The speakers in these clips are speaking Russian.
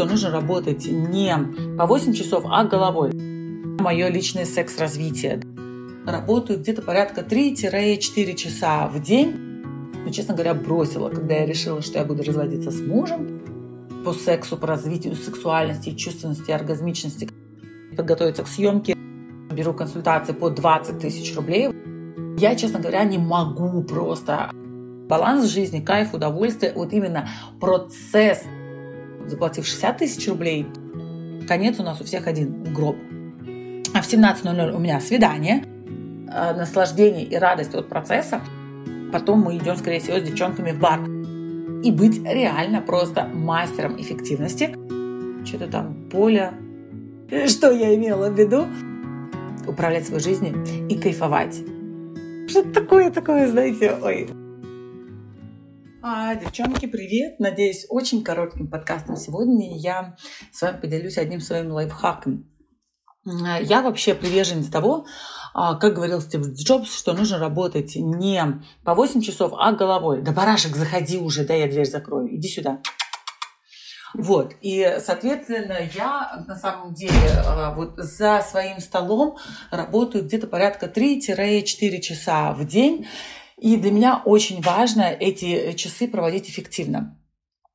что нужно работать не по 8 часов, а головой. Мое личное секс-развитие. Работаю где-то порядка 3-4 часа в день. Но, честно говоря, бросила, когда я решила, что я буду разводиться с мужем по сексу, по развитию сексуальности, чувственности, оргазмичности, подготовиться к съемке. Беру консультации по 20 тысяч рублей. Я, честно говоря, не могу просто баланс жизни, кайф, удовольствие, вот именно процесс, заплатив 60 тысяч рублей, конец у нас у всех один – гроб. А в 17.00 у меня свидание, э, наслаждение и радость от процесса. Потом мы идем, скорее всего, с девчонками в бар. И быть реально просто мастером эффективности. Что-то там поле. Что я имела в виду? Управлять своей жизнью и кайфовать. Что-то такое, такое, знаете, ой, а, девчонки, привет! Надеюсь, очень коротким подкастом сегодня я с вами поделюсь одним своим лайфхаком. Я вообще приверженец того, а, как говорил Стив Джобс, что нужно работать не по 8 часов, а головой. Да, барашек, заходи уже, да, я дверь закрою, иди сюда. Вот, и, соответственно, я на самом деле а, вот за своим столом работаю где-то порядка 3-4 часа в день. И для меня очень важно эти часы проводить эффективно.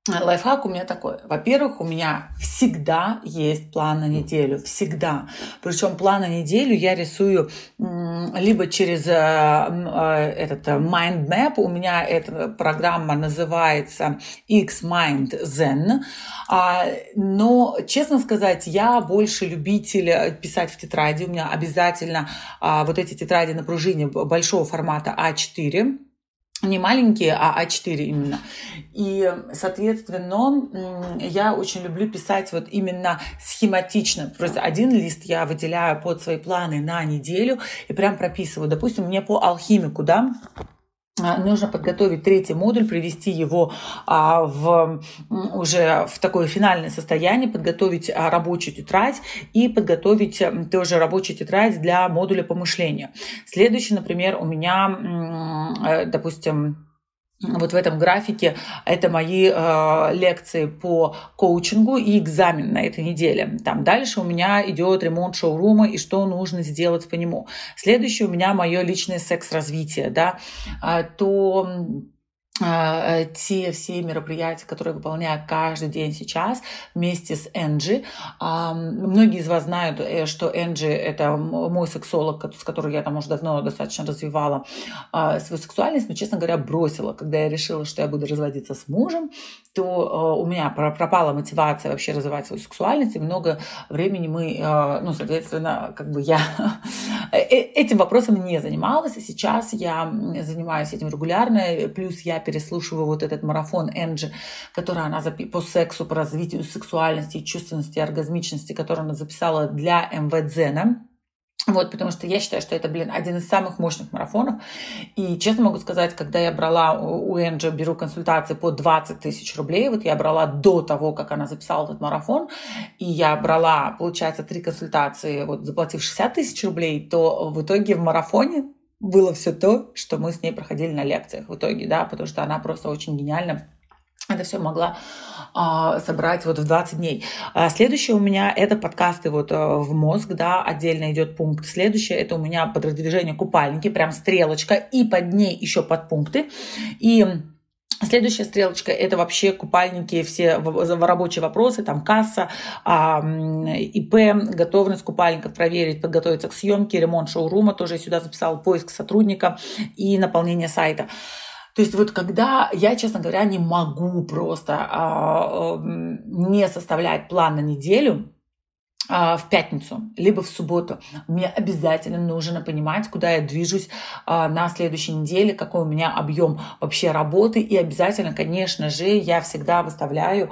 Лайфхак у меня такой. Во-первых, у меня всегда есть план на неделю. Всегда. Причем план на неделю я рисую либо через э, э, этот mind map. У меня эта программа называется X-Mind Zen. А, но, честно сказать, я больше любитель писать в тетради. У меня обязательно а, вот эти тетради на пружине большого формата А4 не маленькие, а А4 именно. И, соответственно, я очень люблю писать вот именно схематично. Просто один лист я выделяю под свои планы на неделю и прям прописываю. Допустим, мне по алхимику, да, нужно подготовить третий модуль, привести его а, в, уже в такое финальное состояние, подготовить а, рабочую тетрадь и подготовить тоже рабочую тетрадь для модуля помышления. Следующий, например, у меня, э, допустим, вот в этом графике это мои э, лекции по коучингу и экзамен на этой неделе. Там дальше у меня идет ремонт шоурума и что нужно сделать по нему. Следующее у меня мое личное секс-развитие, да, то а, э, те все мероприятия, которые выполняю каждый день сейчас вместе с Энджи. Многие из вас знают, э, что Энджи — это мой сексолог, с которым я там уже давно достаточно развивала а, свою сексуальность, но, честно говоря, бросила. Когда я решила, что я буду разводиться с мужем, то э, у меня пропала мотивация вообще развивать свою сексуальность, и много времени мы, ну, соответственно, как бы я этим вопросом не занималась, и сейчас я занимаюсь этим регулярно, плюс я переслушиваю вот этот марафон Энджи, который она запи- по сексу, по развитию сексуальности, чувственности, оргазмичности, который она записала для МВДзена. Вот, потому что я считаю, что это, блин, один из самых мощных марафонов. И честно могу сказать, когда я брала у Энджи, беру консультации по 20 тысяч рублей, вот я брала до того, как она записала этот марафон, и я брала, получается, три консультации, вот заплатив 60 тысяч рублей, то в итоге в марафоне было все то, что мы с ней проходили на лекциях в итоге, да, потому что она просто очень гениально это все могла а, собрать вот в 20 дней. А следующее у меня это подкасты вот а, в мозг, да, отдельно идет пункт. Следующее это у меня подразделение купальники, прям стрелочка, и под ней еще подпункты. И Следующая стрелочка – это вообще купальники, все рабочие вопросы, там касса, ИП, готовность купальников проверить, подготовиться к съемке, ремонт шоурума, тоже я сюда записала поиск сотрудника и наполнение сайта. То есть вот когда я, честно говоря, не могу просто а, не составлять план на неделю, в пятницу, либо в субботу. Мне обязательно нужно понимать, куда я движусь а, на следующей неделе, какой у меня объем вообще работы. И обязательно, конечно же, я всегда выставляю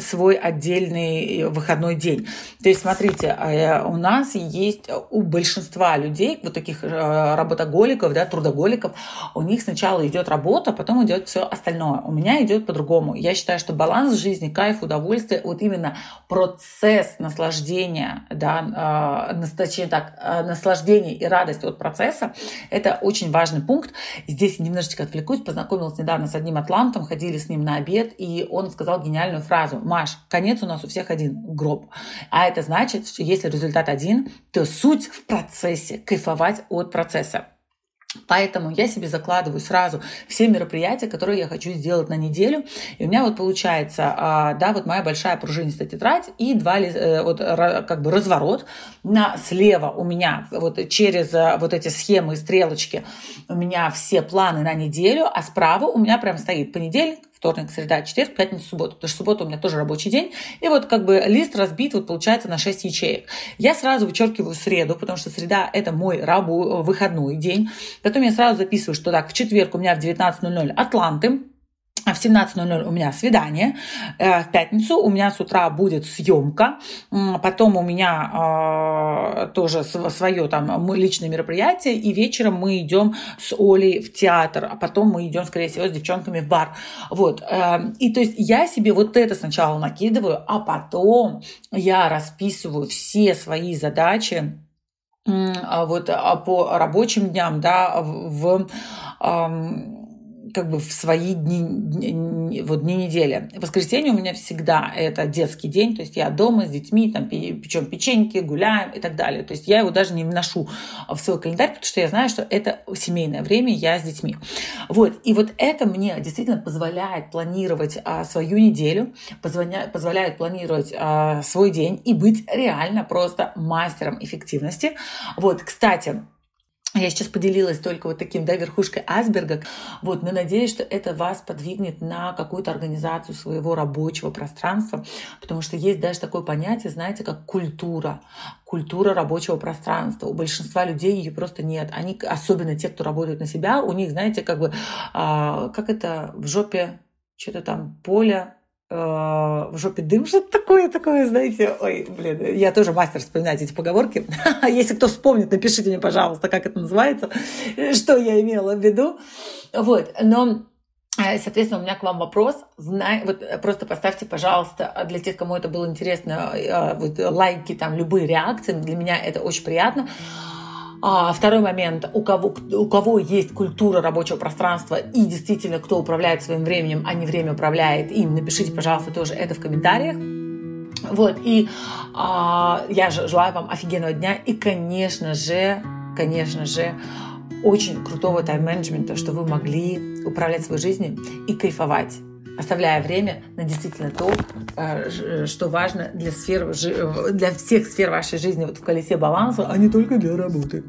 свой отдельный выходной день. То есть, смотрите, э, у нас есть у большинства людей, вот таких э, работоголиков, да, трудоголиков, у них сначала идет работа, потом идет все остальное. У меня идет по-другому. Я считаю, что баланс жизни, кайф, удовольствие, вот именно процесс наслаждения, да, э, точнее так, наслаждение и радость от процесса, это очень важный пункт. Здесь немножечко отвлекусь, познакомилась недавно с одним атлантом, ходили с ним на обед, и он сказал гениальную фразу. Маш, конец у нас у всех один – гроб. А это значит, что если результат один, то суть в процессе, кайфовать от процесса. Поэтому я себе закладываю сразу все мероприятия, которые я хочу сделать на неделю. И у меня вот получается, а, да, вот моя большая пружинистая тетрадь и два, э, вот как бы разворот. На, слева у меня вот через э, вот эти схемы и стрелочки у меня все планы на неделю, а справа у меня прям стоит понедельник, вторник, среда, четверг, пятница, суббота. Потому что суббота у меня тоже рабочий день. И вот как бы лист разбит, вот получается на 6 ячеек. Я сразу вычеркиваю среду, потому что среда – это мой рабу, выходной день. Потом я сразу записываю, что так, в четверг у меня в 19.00 Атланты, в 17.00 у меня свидание, э, в пятницу у меня с утра будет съемка, потом у меня э, тоже свое там личное мероприятие, и вечером мы идем с Олей в театр, а потом мы идем, скорее всего, с девчонками в бар. Вот. Э, и то есть я себе вот это сначала накидываю, а потом я расписываю все свои задачи, а вот а по рабочим дням, да, в, в как бы в свои дни, вот дни недели. Воскресенье у меня всегда это детский день, то есть я дома с детьми, там печем печеньки, гуляем и так далее. То есть я его даже не вношу в свой календарь, потому что я знаю, что это семейное время, я с детьми. Вот. И вот это мне действительно позволяет планировать а, свою неделю, позволяет, позволяет планировать а, свой день и быть реально просто мастером эффективности. Вот, кстати, я сейчас поделилась только вот таким, да, верхушкой айсберга. Вот, но надеюсь, что это вас подвигнет на какую-то организацию своего рабочего пространства, потому что есть даже такое понятие, знаете, как культура. Культура рабочего пространства. У большинства людей ее просто нет. Они, особенно те, кто работает на себя, у них, знаете, как бы, а, как это в жопе, что-то там поле, в жопе дым, что-то такое, такое, знаете. Ой, блин, я тоже мастер вспоминать эти поговорки. Если кто вспомнит, напишите мне, пожалуйста, как это называется, что я имела в виду. Вот, но э, Соответственно, у меня к вам вопрос. Знай, вот просто поставьте, пожалуйста, для тех, кому это было интересно, э, вот, лайки, там, любые реакции. Для меня это очень приятно. А, второй момент, у кого, у кого есть культура рабочего пространства и действительно кто управляет своим временем, а не время управляет им, напишите, пожалуйста, тоже это в комментариях. Вот, и а, я желаю вам офигенного дня и, конечно же, конечно же, очень крутого тайм-менеджмента, что вы могли управлять своей жизнью и кайфовать оставляя время на действительно то, э, что важно для, сфер, для всех сфер вашей жизни вот в колесе баланса, а не только для работы.